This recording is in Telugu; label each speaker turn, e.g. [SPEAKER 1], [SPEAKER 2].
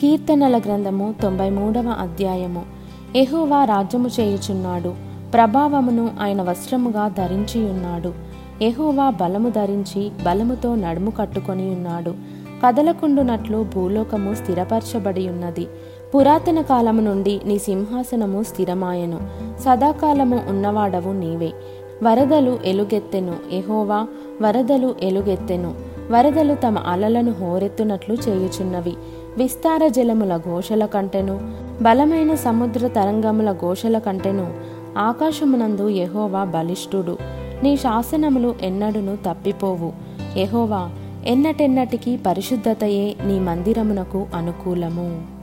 [SPEAKER 1] కీర్తనల గ్రంథము తొంభై మూడవ అధ్యాయము. ఎహోవా రాజ్యము చేయుచున్నాడు. ప్రభావమును ఆయన వస్త్రముగా ధరించి ఉన్నాడు ఎహోవా బలము ధరించి బలముతో నడుము కట్టుకొని ఉన్నాడు కదలకుండునట్లు భూలోకము స్థిరపరచబడి ఉన్నది పురాతన కాలము నుండి నీ సింహాసనము స్థిరమాయను. సదాకాలము ఉన్నవాడవు నీవే. వరదలు ఎలుగెత్తెను. ఎహోవా వరదలు ఎలుగెత్తెను. వరదలు తమ అలలను హోరెత్తునట్లు చేయుచున్నవి. విస్తార జలముల ఘోషల కంటెను బలమైన సముద్ర తరంగముల ఘోషల కంటెను ఆకాశమునందు యహోవా బలిష్ఠుడు నీ శాసనములు ఎన్నడును తప్పిపోవు. ఎహోవా ఎన్నటెన్నటికీ పరిశుద్ధతయే నీ మందిరమునకు అనుకూలము.